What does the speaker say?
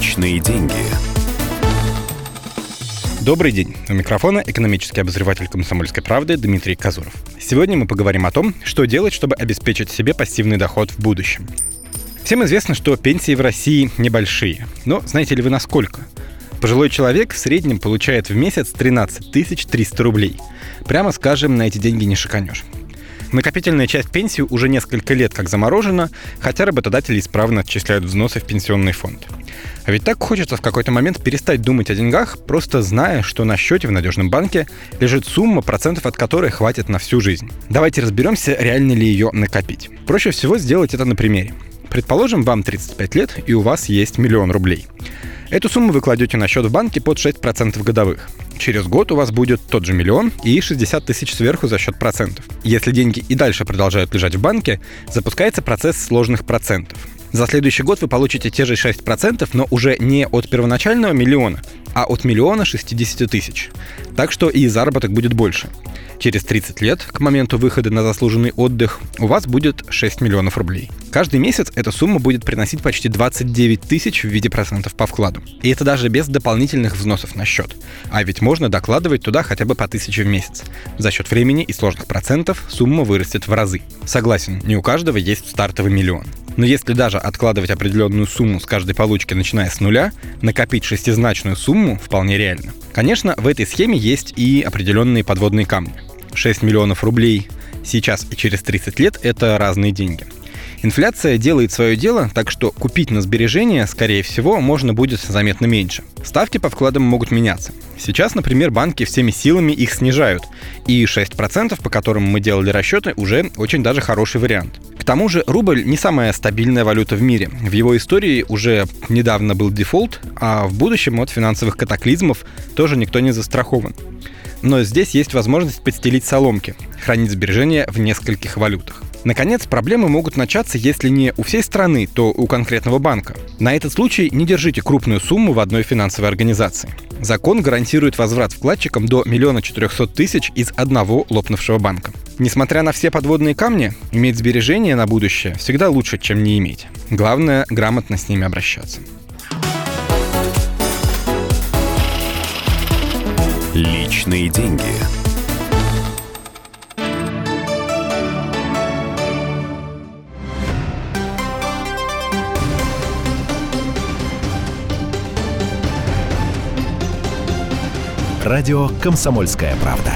Личные деньги. Добрый день. У микрофона экономический обозреватель «Комсомольской правды» Дмитрий Казуров. Сегодня мы поговорим о том, что делать, чтобы обеспечить себе пассивный доход в будущем. Всем известно, что пенсии в России небольшие. Но знаете ли вы насколько? Пожилой человек в среднем получает в месяц 13 300 рублей. Прямо скажем, на эти деньги не шиканешь. Накопительная часть пенсии уже несколько лет как заморожена, хотя работодатели исправно отчисляют взносы в пенсионный фонд. А ведь так хочется в какой-то момент перестать думать о деньгах, просто зная, что на счете в надежном банке лежит сумма, процентов от которой хватит на всю жизнь. Давайте разберемся, реально ли ее накопить. Проще всего сделать это на примере. Предположим, вам 35 лет и у вас есть миллион рублей. Эту сумму вы кладете на счет в банке под 6% годовых. Через год у вас будет тот же миллион и 60 тысяч сверху за счет процентов. Если деньги и дальше продолжают лежать в банке, запускается процесс сложных процентов. За следующий год вы получите те же 6%, но уже не от первоначального миллиона, а от миллиона 60 тысяч. Так что и заработок будет больше. Через 30 лет, к моменту выхода на заслуженный отдых, у вас будет 6 миллионов рублей. Каждый месяц эта сумма будет приносить почти 29 тысяч в виде процентов по вкладу. И это даже без дополнительных взносов на счет. А ведь можно докладывать туда хотя бы по тысяче в месяц. За счет времени и сложных процентов сумма вырастет в разы. Согласен, не у каждого есть стартовый миллион. Но если даже откладывать определенную сумму с каждой получки, начиная с нуля, накопить шестизначную сумму вполне реально. Конечно, в этой схеме есть и определенные подводные камни. 6 миллионов рублей сейчас и через 30 лет – это разные деньги. Инфляция делает свое дело, так что купить на сбережения, скорее всего, можно будет заметно меньше. Ставки по вкладам могут меняться. Сейчас, например, банки всеми силами их снижают, и 6%, по которым мы делали расчеты, уже очень даже хороший вариант. К тому же рубль не самая стабильная валюта в мире. В его истории уже недавно был дефолт, а в будущем от финансовых катаклизмов тоже никто не застрахован. Но здесь есть возможность подстелить соломки, хранить сбережения в нескольких валютах. Наконец, проблемы могут начаться, если не у всей страны, то у конкретного банка. На этот случай не держите крупную сумму в одной финансовой организации. Закон гарантирует возврат вкладчикам до миллиона четырехсот тысяч из одного лопнувшего банка. Несмотря на все подводные камни, иметь сбережения на будущее всегда лучше, чем не иметь. Главное, грамотно с ними обращаться. Личные деньги. Радио «Комсомольская правда».